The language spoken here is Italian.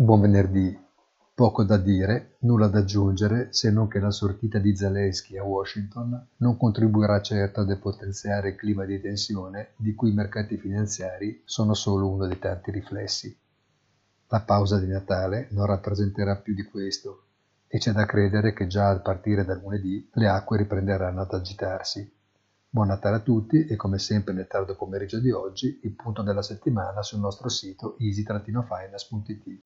Buon venerdì. Poco da dire, nulla da aggiungere se non che la sortita di Zelensky a Washington non contribuirà certo a depotenziare il clima di tensione di cui i mercati finanziari sono solo uno dei tanti riflessi. La pausa di Natale non rappresenterà più di questo e c'è da credere che già a partire da lunedì le acque riprenderanno ad agitarsi. Buon Natale a tutti e come sempre nel tardo pomeriggio di oggi il punto della settimana sul nostro sito easy-finance.it.